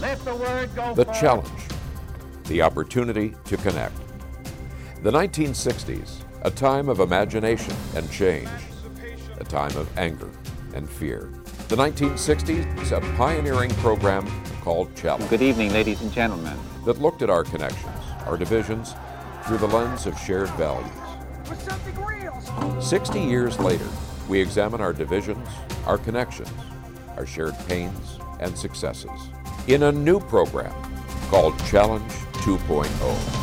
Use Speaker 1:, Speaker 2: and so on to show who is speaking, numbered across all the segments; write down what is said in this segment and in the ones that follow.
Speaker 1: Let the word go
Speaker 2: The
Speaker 1: forth.
Speaker 2: challenge, the opportunity to connect. The 1960s, a time of imagination and change, a time of anger and fear. The 1960s, a pioneering program called Challenge
Speaker 3: Good evening, ladies and gentlemen.
Speaker 2: that looked at our connections, our divisions, through the lens of shared values.
Speaker 1: Something real.
Speaker 2: 60 years later, we examine our divisions, our connections, our shared pains and successes in a new program called Challenge oh. 2.0.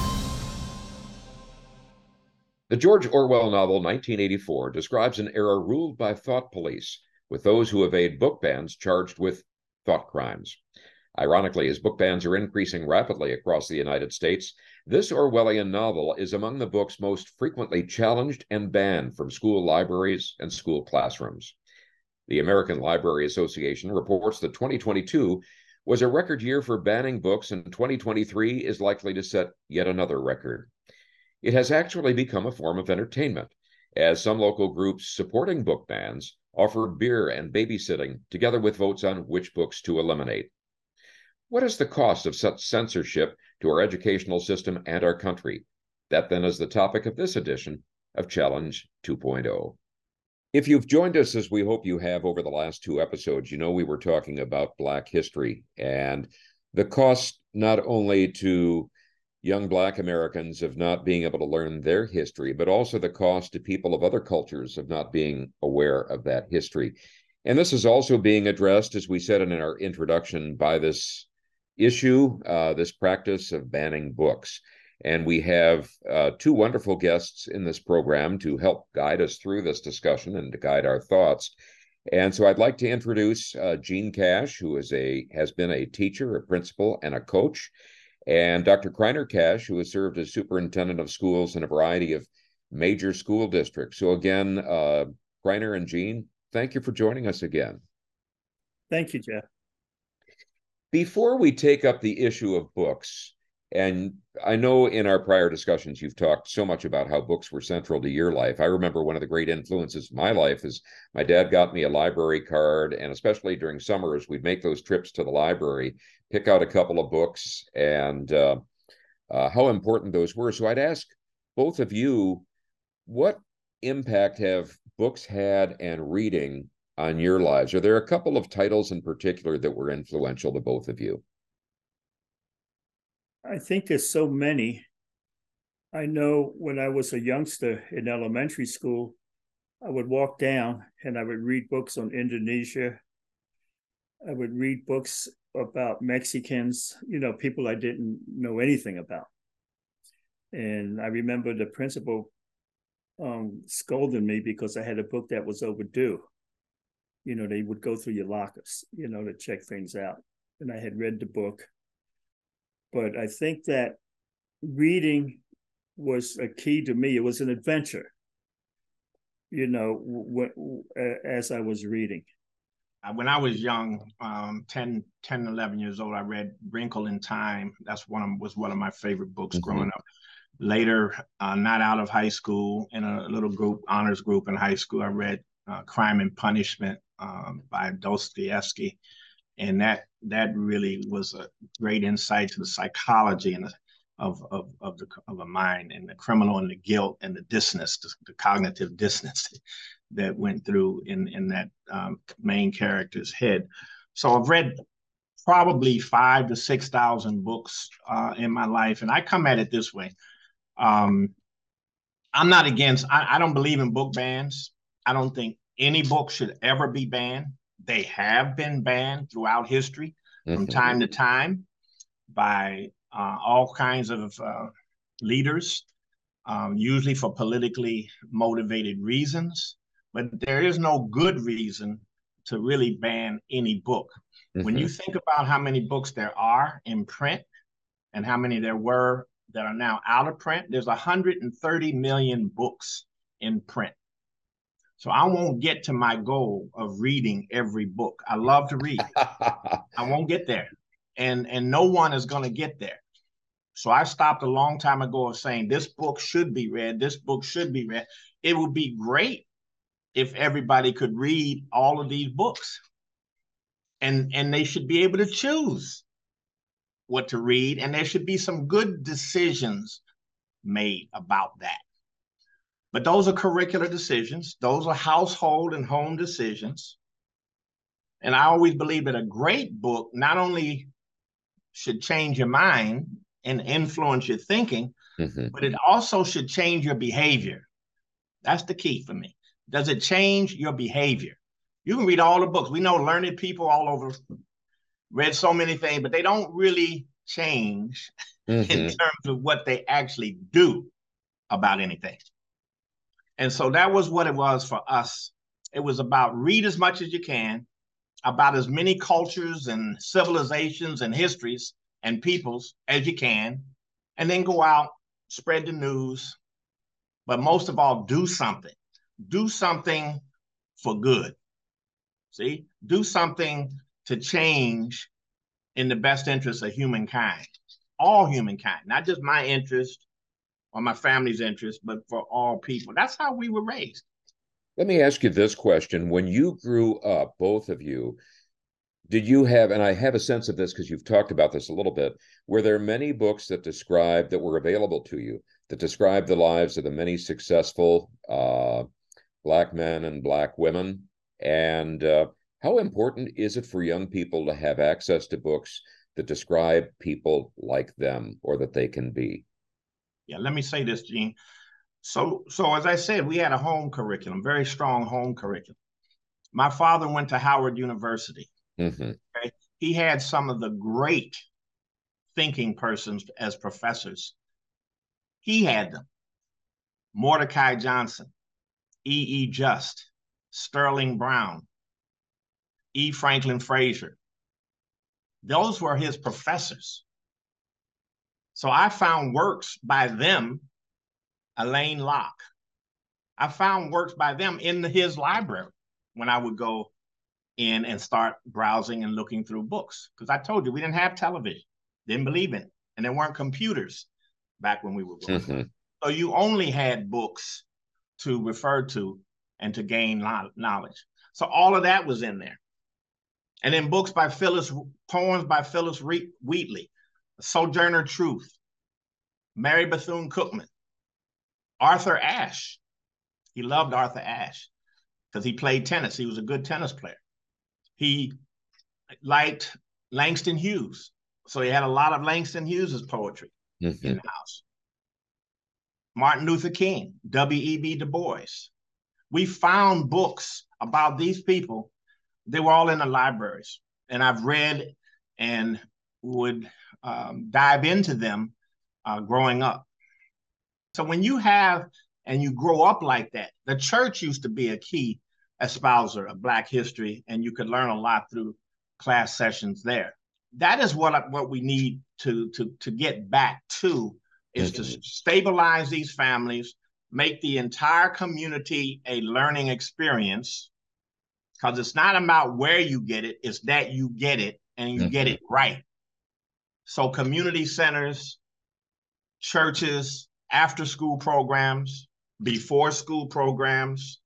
Speaker 2: The George Orwell novel 1984 describes an era ruled by thought police, with those who evade book bans charged with thought crimes. Ironically, as book bans are increasing rapidly across the United States, this Orwellian novel is among the books most frequently challenged and banned from school libraries and school classrooms. The American Library Association reports that 2022 was a record year for banning books, and 2023 is likely to set yet another record. It has actually become a form of entertainment, as some local groups supporting book bans offer beer and babysitting, together with votes on which books to eliminate. What is the cost of such censorship to our educational system and our country? That then is the topic of this edition of Challenge 2.0. If you've joined us as we hope you have over the last two episodes, you know we were talking about Black history and the cost not only to young Black Americans of not being able to learn their history, but also the cost to people of other cultures of not being aware of that history. And this is also being addressed, as we said in our introduction, by this issue, uh, this practice of banning books. And we have uh, two wonderful guests in this program to help guide us through this discussion and to guide our thoughts. And so I'd like to introduce uh, Jean Cash, who is a has been a teacher, a principal, and a coach, and Dr. Kriner Cash, who has served as superintendent of schools in a variety of major school districts. So again, uh, Kriner and Jean, thank you for joining us again.
Speaker 4: Thank you, Jeff.
Speaker 2: Before we take up the issue of books, and I know in our prior discussions you've talked so much about how books were central to your life. I remember one of the great influences of my life is my dad got me a library card, and especially during summers, we'd make those trips to the library, pick out a couple of books, and uh, uh, how important those were. So I'd ask both of you, what impact have books had and reading on your lives? Are there a couple of titles in particular that were influential to both of you?
Speaker 4: I think there's so many. I know when I was a youngster in elementary school, I would walk down and I would read books on Indonesia. I would read books about Mexicans, you know, people I didn't know anything about. And I remember the principal um, scolding me because I had a book that was overdue. You know, they would go through your lockers, you know, to check things out. And I had read the book but I think that reading was a key to me. It was an adventure, you know, w- w- as I was reading.
Speaker 5: When I was young, um, 10, 10, 11 years old, I read Wrinkle in Time. That's one of was one of my favorite books mm-hmm. growing up. Later, uh, not out of high school, in a little group, honors group in high school, I read uh, Crime and Punishment um, by Dostoevsky and that that really was a great insight to the psychology and the, of of of the of a mind and the criminal and the guilt and the dissonance, the, the cognitive dissonance that went through in in that um, main character's head. So I've read probably five to six thousand books uh, in my life, and I come at it this way. Um, I'm not against. I, I don't believe in book bans. I don't think any book should ever be banned. They have been banned throughout history mm-hmm. from time to time by uh, all kinds of uh, leaders, um, usually for politically motivated reasons. But there is no good reason to really ban any book. Mm-hmm. When you mm-hmm. think about how many books there are in print and how many there were that are now out of print, there's 130 million books in print. So I won't get to my goal of reading every book. I love to read. I won't get there. And and no one is going to get there. So I stopped a long time ago of saying this book should be read, this book should be read. It would be great if everybody could read all of these books. And and they should be able to choose what to read, and there should be some good decisions made about that. But those are curricular decisions, those are household and home decisions. And I always believe that a great book not only should change your mind and influence your thinking, mm-hmm. but it also should change your behavior. That's the key for me. Does it change your behavior? You can read all the books. We know learned people all over read so many things, but they don't really change mm-hmm. in terms of what they actually do about anything. And so that was what it was for us. It was about read as much as you can about as many cultures and civilizations and histories and peoples as you can, and then go out, spread the news, but most of all, do something. Do something for good. See, do something to change in the best interest of humankind, all humankind, not just my interest or my family's interest, but for all people. That's how we were raised.
Speaker 2: Let me ask you this question. When you grew up, both of you, did you have, and I have a sense of this because you've talked about this a little bit, were there many books that describe, that were available to you, that describe the lives of the many successful uh, Black men and Black women? And uh, how important is it for young people to have access to books that describe people like them or that they can be?
Speaker 5: Yeah, let me say this, Gene. So, so as I said, we had a home curriculum, very strong home curriculum. My father went to Howard University. Mm-hmm. Okay? He had some of the great thinking persons as professors. He had them. Mordecai Johnson, E. E. Just, Sterling Brown, E. Franklin Frazier. Those were his professors. So I found works by them, Alain Locke. I found works by them in his library when I would go in and start browsing and looking through books. Because I told you we didn't have television, didn't believe in it, and there weren't computers back when we were growing mm-hmm. So you only had books to refer to and to gain knowledge. So all of that was in there. And then books by Phillis, poems by Phillis Wheatley, Sojourner Truth, Mary Bethune Cookman, Arthur Ashe. He loved Arthur Ashe because he played tennis. He was a good tennis player. He liked Langston Hughes. So he had a lot of Langston Hughes's poetry mm-hmm. in the house. Martin Luther King, W.E.B. Du Bois. We found books about these people. They were all in the libraries. And I've read and would um, dive into them uh, growing up. So when you have and you grow up like that, the church used to be a key espouser of Black history, and you could learn a lot through class sessions there. That is what what we need to to to get back to is mm-hmm. to stabilize these families, make the entire community a learning experience, because it's not about where you get it; it's that you get it and you mm-hmm. get it right. So community centers, churches, after school programs, before school programs,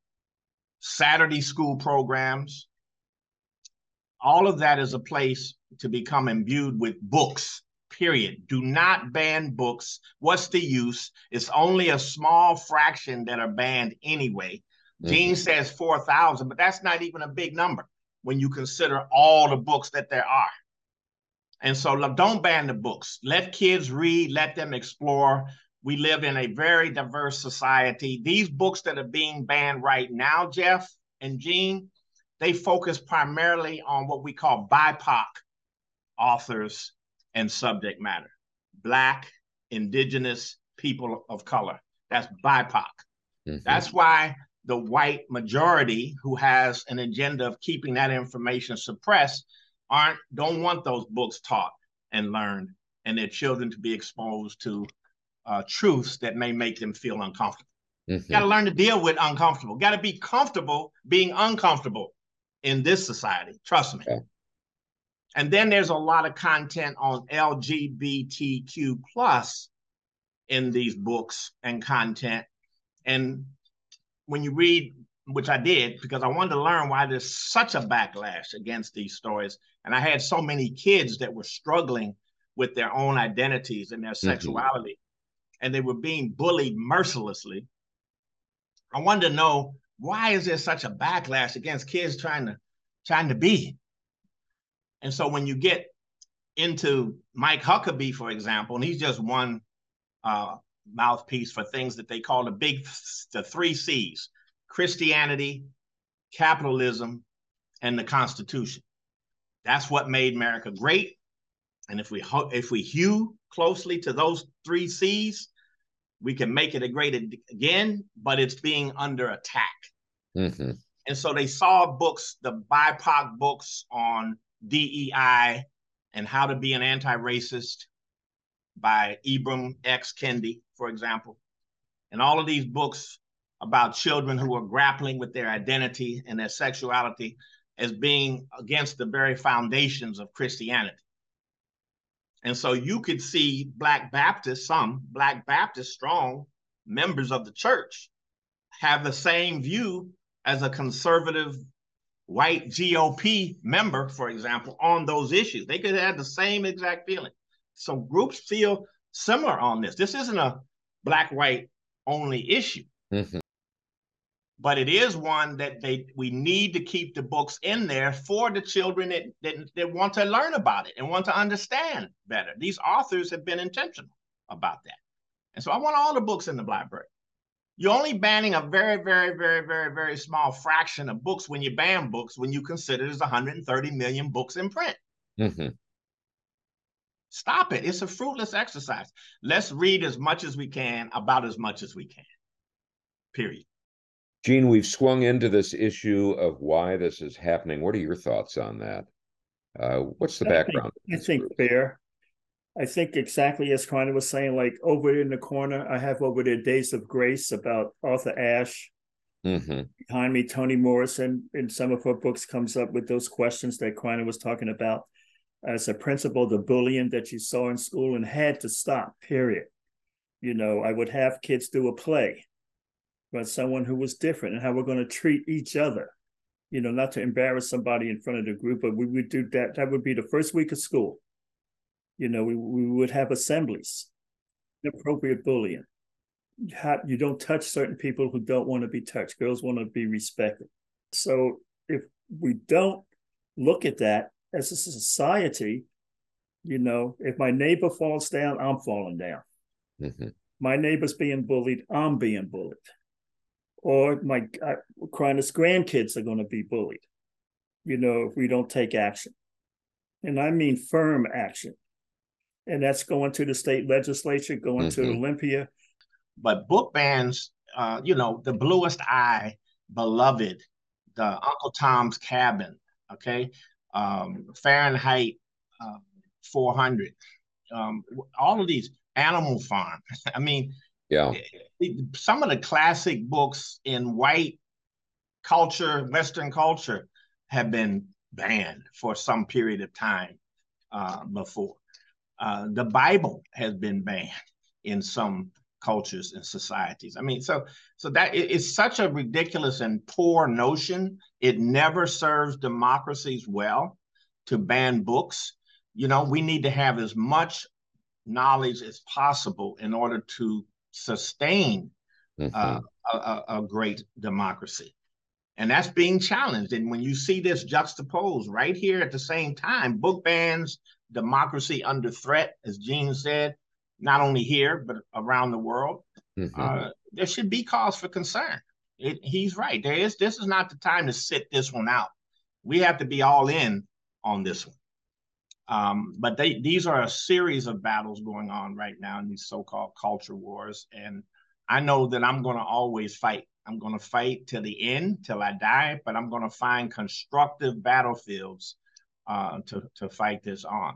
Speaker 5: Saturday school programs, all of that is a place to become imbued with books, period. Do not ban books. What's the use? It's only a small fraction that are banned anyway. Mm-hmm. Gene says 4,000, but that's not even a big number when you consider all the books that there are. And so don't ban the books. Let kids read, let them explore. We live in a very diverse society. These books that are being banned right now, Jeff and Gene, they focus primarily on what we call BIPOC authors and subject matter Black, Indigenous, people of color. That's BIPOC. Mm-hmm. That's why the white majority who has an agenda of keeping that information suppressed aren't don't want those books taught and learned and their children to be exposed to uh, truths that may make them feel uncomfortable. Mm-hmm. Got to learn to deal with uncomfortable. Got to be comfortable being uncomfortable in this society. Trust me. Okay. And then there's a lot of content on LGBTQ plus in these books and content. And when you read which I did because I wanted to learn why there's such a backlash against these stories. And I had so many kids that were struggling with their own identities and their mm-hmm. sexuality, mm-hmm. and they were being bullied mercilessly. I wanted to know why is there such a backlash against kids trying to trying to be? And so when you get into Mike Huckabee, for example, and he's just one uh, mouthpiece for things that they call the big the three C's: Christianity, capitalism, and the Constitution. That's what made America great. And if we if we hew closely to those three C's, we can make it a great again. But it's being under attack. Mm-hmm. And so they saw books, the BIPOC books on DEI and how to be an anti-racist by Ibram X. Kendi, for example. And all of these books about children who are grappling with their identity and their sexuality as being against the very foundations of Christianity. And so you could see Black Baptists, some Black Baptist strong members of the church, have the same view as a conservative white GOP member, for example, on those issues. They could have the same exact feeling. So groups feel similar on this. This isn't a black white only issue. Mm-hmm. But it is one that they we need to keep the books in there for the children that, that, that want to learn about it and want to understand better. These authors have been intentional about that. And so I want all the books in the library. You're only banning a very, very, very, very, very small fraction of books when you ban books when you consider there's 130 million books in print. Mm-hmm. Stop it. It's a fruitless exercise. Let's read as much as we can about as much as we can. Period.
Speaker 2: Gene, we've swung into this issue of why this is happening. What are your thoughts on that? Uh, what's the I background?
Speaker 4: Think, I think fair. I think exactly as Carter was saying, like over in the corner, I have over there Days of Grace about Arthur Ashe. Mm-hmm. Behind me, Toni Morrison in some of her books comes up with those questions that Kriner was talking about as a principal, the bullying that you saw in school and had to stop, period. You know, I would have kids do a play about someone who was different and how we're going to treat each other. You know, not to embarrass somebody in front of the group, but we would do that. That would be the first week of school you know, we, we would have assemblies, inappropriate bullying. You, have, you don't touch certain people who don't want to be touched. Girls want to be respected. So if we don't look at that as a society, you know, if my neighbor falls down, I'm falling down. Mm-hmm. My neighbor's being bullied, I'm being bullied. Or my uh, grandkids are going to be bullied, you know, if we don't take action. And I mean firm action and that's going to the state legislature, going mm-hmm. to Olympia.
Speaker 5: But book bans, uh, you know, the bluest eye, beloved, the Uncle Tom's Cabin, okay, um, Fahrenheit uh, 400, um, all of these Animal Farm. I mean,
Speaker 2: yeah,
Speaker 5: some of the classic books in white culture, Western culture, have been banned for some period of time uh, before. Uh, the Bible has been banned in some cultures and societies. I mean, so so that it, it's such a ridiculous and poor notion. It never serves democracies well to ban books. You know, we need to have as much knowledge as possible in order to sustain mm-hmm. uh, a, a, great democracy. And that's being challenged. And when you see this juxtaposed right here at the same time, book bans, democracy under threat, as Gene said, not only here, but around the world, mm-hmm. uh, there should be cause for concern. It, he's right. There is. This is not the time to sit this one out. We have to be all in on this one. Um, but they, these are a series of battles going on right now in these so-called culture wars, and I know that I'm going to always fight. I'm going to fight till the end, till I die. But I'm going to find constructive battlefields uh, to, to fight this on.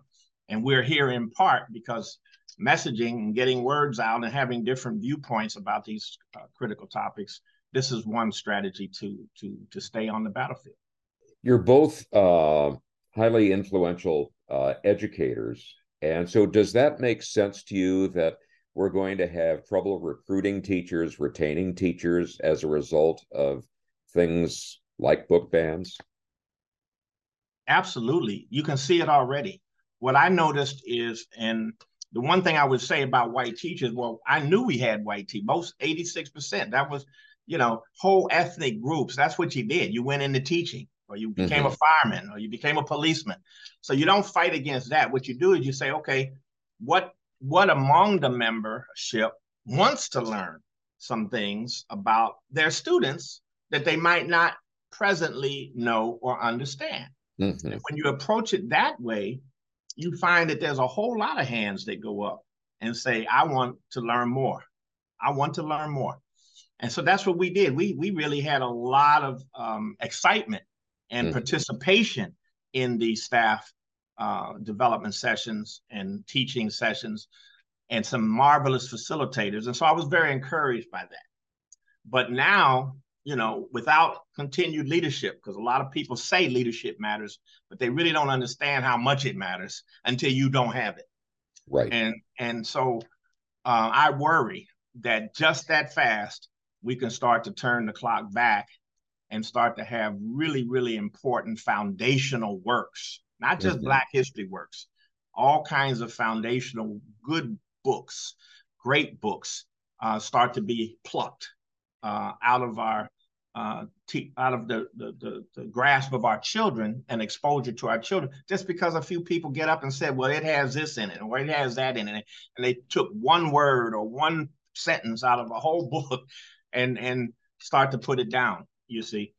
Speaker 5: And we're here in part because messaging and getting words out and having different viewpoints about these uh, critical topics, this is one strategy to, to, to stay on the battlefield.
Speaker 2: You're both uh, highly influential uh, educators. And so, does that make sense to you that we're going to have trouble recruiting teachers, retaining teachers as a result of things like book bans?
Speaker 5: Absolutely. You can see it already. what I noticed is, and the one thing I would say about white teachers, well, I knew we had white teachers, most 86%. That was, you know, whole ethnic groups. That's what you did. You went into teaching, or you became mm-hmm. a fireman, or you became a policeman. So you don't fight against that. What you do is you say, okay, what what among the membership wants to learn some things about their students that they might not presently know or understand. Mm-hmm. when you approach it that way, you find that there's a whole lot of hands that go up and say, I want to learn more. I want to learn more. And so that's what we did. We we really had a lot of um, excitement and mm-hmm. participation in the staff uh, development sessions and teaching sessions and some marvelous facilitators. And so I was very encouraged by that. But now, you know, without continued leadership, because a lot of people say leadership matters, but they really don't understand how much it matters until you don't have it.
Speaker 2: Right.
Speaker 5: And and so uh, I worry that just that fast we can start to turn the clock back and start to have really, really important foundational works, not just mm-hmm. Black history works, all kinds of foundational good books, great books, uh, start to be plucked uh, out of our uh, out of the, the, the, the, grasp of our children and exposure to our children just because a few people get up and said, well, it has this in it or it has that in it. And they took one word or one sentence out of a whole book and, and start to put it down, you see.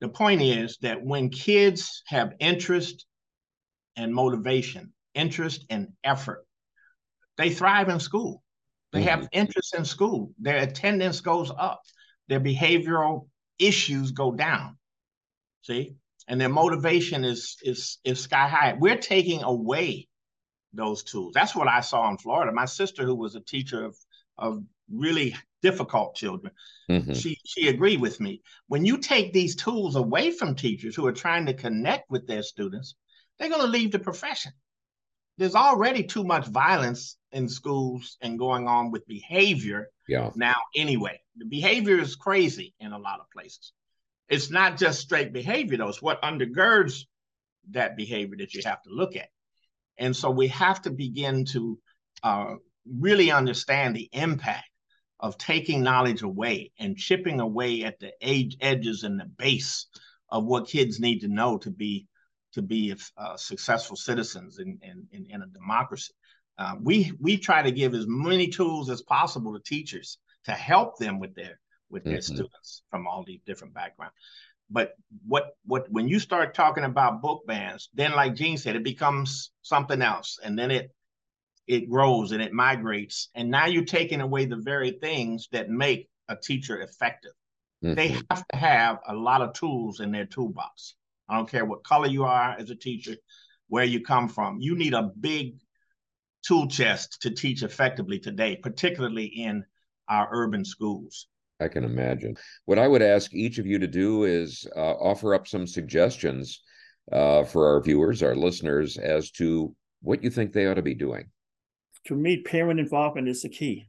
Speaker 5: The point is that when kids have interest and motivation, interest and effort, they thrive in school. They mm-hmm. have interest in school. Their attendance goes up. Their behavioral issues go down. See? And their motivation is is is sky high. We're taking away those tools. That's what I saw in Florida. My sister, who was a teacher of of really difficult children, mm-hmm. she she agreed with me. When you take these tools away from teachers who are trying to connect with their students, they're going to leave the profession there's already too much violence in schools and going on with behavior
Speaker 2: yeah.
Speaker 5: now anyway the behavior is crazy in a lot of places it's not just straight behavior though it's what undergirds that behavior that you have to look at and so we have to begin to uh, really understand the impact of taking knowledge away and chipping away at the age edges and the base of what kids need to know to be to be uh, successful citizens in, in, in, a democracy. Uh, we we try to give as many tools as possible to teachers to help them with their with their mm-hmm. students from all these different backgrounds. But what what when you start talking about book bans, then like Gene said, it becomes something else, and then it it grows and it migrates, and now you're taking away the very things that make a teacher effective. Mm-hmm. They have to have a lot of tools in their toolbox. I don't care what color you are as a teacher, where you come from. You need a big tool chest to teach effectively today, particularly in our urban schools.
Speaker 2: I can imagine. What I would ask each of you to do is uh, offer up some suggestions uh, for our viewers, our listeners, as to what you think they ought to be doing.
Speaker 4: To me, parent involvement is the key.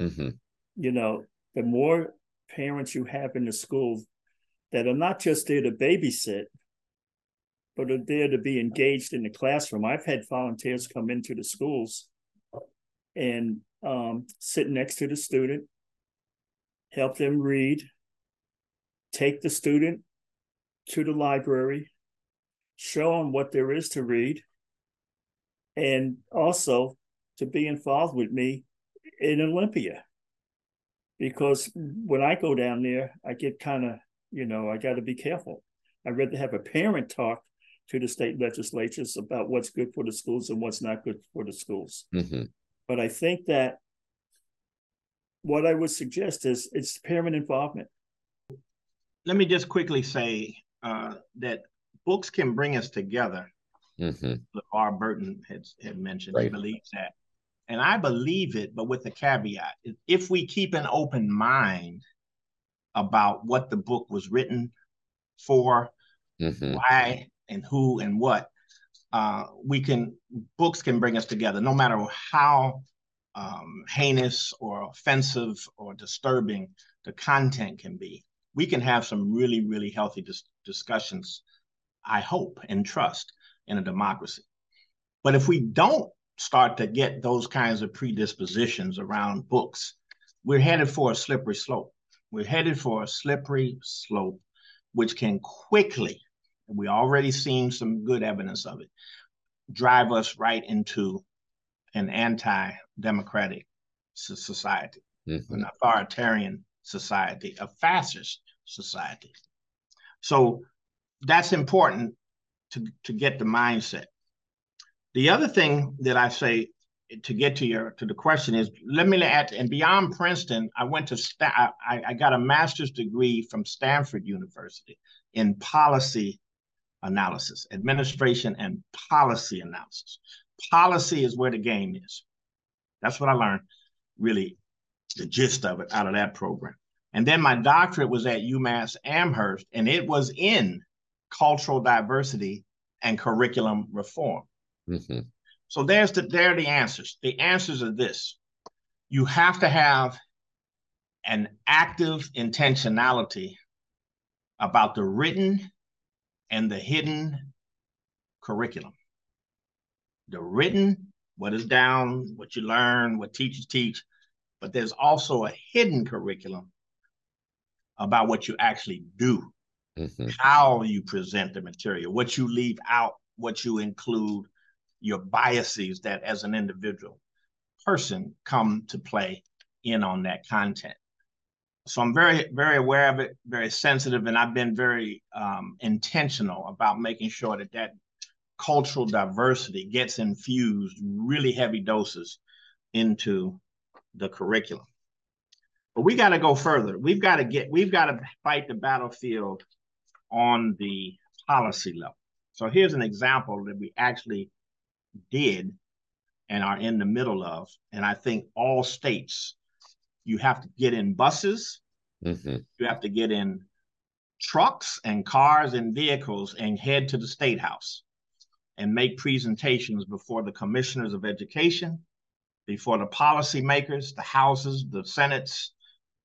Speaker 2: Mm-hmm.
Speaker 4: You know, the more parents you have in the school that are not just there to babysit, but are there to be engaged in the classroom. I've had volunteers come into the schools and um, sit next to the student, help them read, take the student to the library, show them what there is to read, and also to be involved with me in Olympia. Because when I go down there, I get kind of, you know, I got to be careful. I'd rather have a parent talk to the state legislatures about what's good for the schools and what's not good for the schools.
Speaker 2: Mm-hmm.
Speaker 4: But I think that what I would suggest is it's parent involvement.
Speaker 5: Let me just quickly say uh, that books can bring us together.
Speaker 2: Mm-hmm.
Speaker 5: LeVar Burton had, had mentioned
Speaker 2: right.
Speaker 5: he believes that. And I believe it, but with a caveat. If we keep an open mind about what the book was written for,
Speaker 2: mm-hmm.
Speaker 5: why and who and what, uh, we can books can bring us together, no matter how um, heinous or offensive or disturbing the content can be. We can have some really, really healthy dis- discussions. I hope and trust in a democracy. But if we don't start to get those kinds of predispositions around books, we're headed for a slippery slope. We're headed for a slippery slope, which can quickly, we already seen some good evidence of it, drive us right into an anti-democratic society, mm-hmm. an authoritarian society, a fascist society. So that's important to, to get the mindset. The other thing that I say to get to your to the question is let me add and beyond Princeton, I went to I, I got a master's degree from Stanford University in policy analysis, administration and policy analysis. Policy is where the game is. That's what I learned, really, the gist of it out of that program. And then my doctorate was at UMass Amherst, and it was in cultural diversity and curriculum reform. Mm-hmm. So there's the there are the answers. The answers are this: you have to have an active intentionality about the written and the hidden curriculum. The written, what is down, what you learn, what teachers teach, but there's also a hidden curriculum about what you actually do, mm-hmm. how you present the material, what you leave out, what you include, your biases that as an individual person come to play in on that content. So I'm very, very aware of it, very sensitive, and I've been very um, intentional about making sure that that cultural diversity gets infused really heavy doses into the curriculum. But we got to go further. We've got to get, we've got to fight the battlefield on the policy level. So here's an example that we actually did and are in the middle of. And I think all states, you have to get in buses, mm-hmm. you have to get in trucks and cars and vehicles and head to the state house and make presentations before the commissioners of education, before the policymakers, the houses, the senates,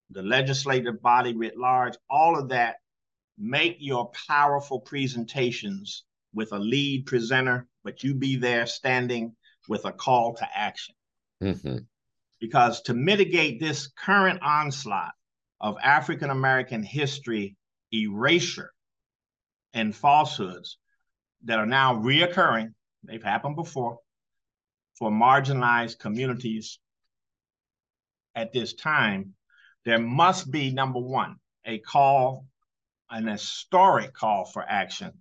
Speaker 5: the legislative body writ large, all of that. Make your powerful presentations with a lead presenter, but you be there standing with a call to action. Mm-hmm. Because to mitigate this current onslaught of African American history erasure and falsehoods, that are now reoccurring, they've happened before, for marginalized communities at this time, there must be number one, a call, an historic call for action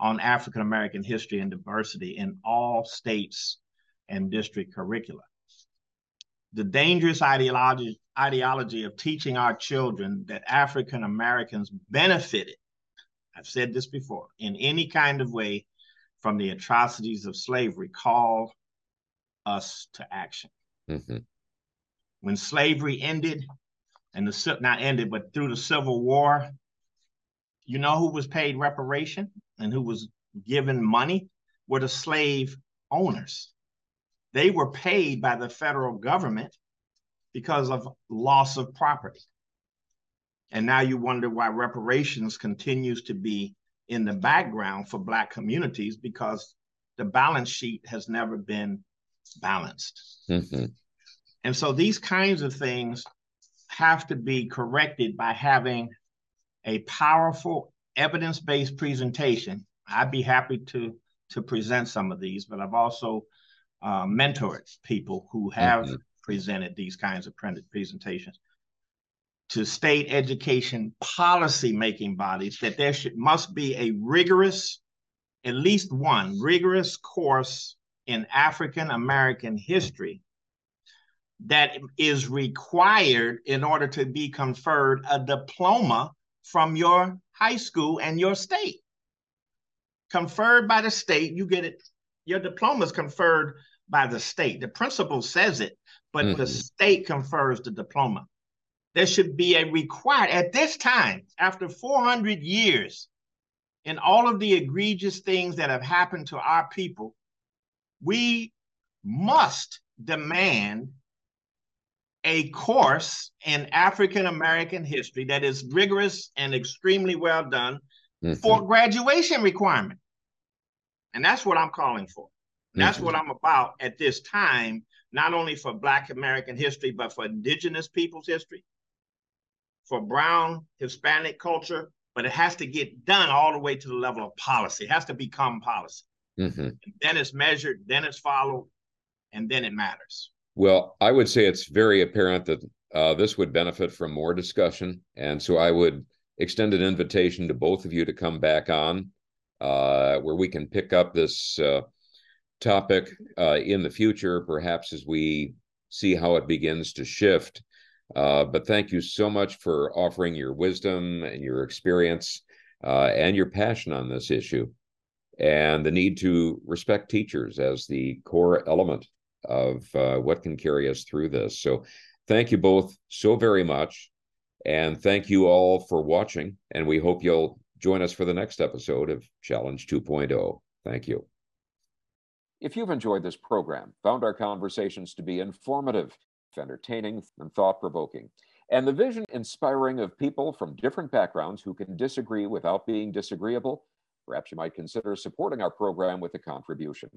Speaker 5: on African American history and diversity in all states and district curricula. The dangerous ideology, ideology of teaching our children that African Americans benefited, I've said this before, in any kind of way from the atrocities of slavery called us to action. Mm-hmm. When slavery ended, and the not ended, but through the Civil War, you know who was paid reparation and who was given money were the slave owners. They were paid by the federal government because of loss of property. And now you wonder why reparations continues to be in the background for Black communities because the balance sheet has never been balanced. Mm-hmm. And so these kinds of things have to be corrected by having a powerful evidence based presentation. I'd be happy to, to present some of these, but I've also uh, mentored people who have mm-hmm. presented these kinds of printed presentations to state education policy making bodies that there should must be a rigorous, at least one rigorous course in African American history that is required in order to be conferred a diploma from your high school and your state. Conferred by the state, you get it, your diploma is conferred by the state. The principal says it, but mm-hmm. the state confers the diploma there should be a required at this time after 400 years in all of the egregious things that have happened to our people we must demand a course in african american history that is rigorous and extremely well done mm-hmm. for graduation requirement and that's what i'm calling for That's mm-hmm. what I'm about at this time, not only for Black American history, but for Indigenous people's history, for Brown, Hispanic culture. But it has to get done all the way to the level of policy. It has to become policy. Mm-hmm. Then it's measured, then it's followed, and then it matters.
Speaker 2: Well, I would say it's very apparent that uh, this would benefit from more discussion. And so I would extend an invitation to both of you to come back on uh, where we can pick up this uh, topic uh, in the future, perhaps as we see how it begins to shift. Uh, but thank you so much for offering your wisdom and your experience uh, and your passion on this issue and the need to respect teachers as the core element of uh, what can carry us through this. So, thank you both so very much. And thank you all for watching. And we hope you'll join us for the next episode of Challenge 2.0. Thank you. If you've enjoyed this program, found our conversations to be informative, entertaining, and thought provoking, and the vision inspiring of people from different backgrounds who can disagree without being disagreeable, perhaps you might consider supporting our program with a contribution.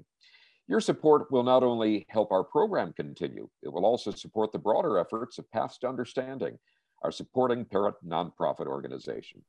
Speaker 2: Your support will not only help our program continue, it will also support the broader efforts of Paths to Understanding, our supporting parent nonprofit organization.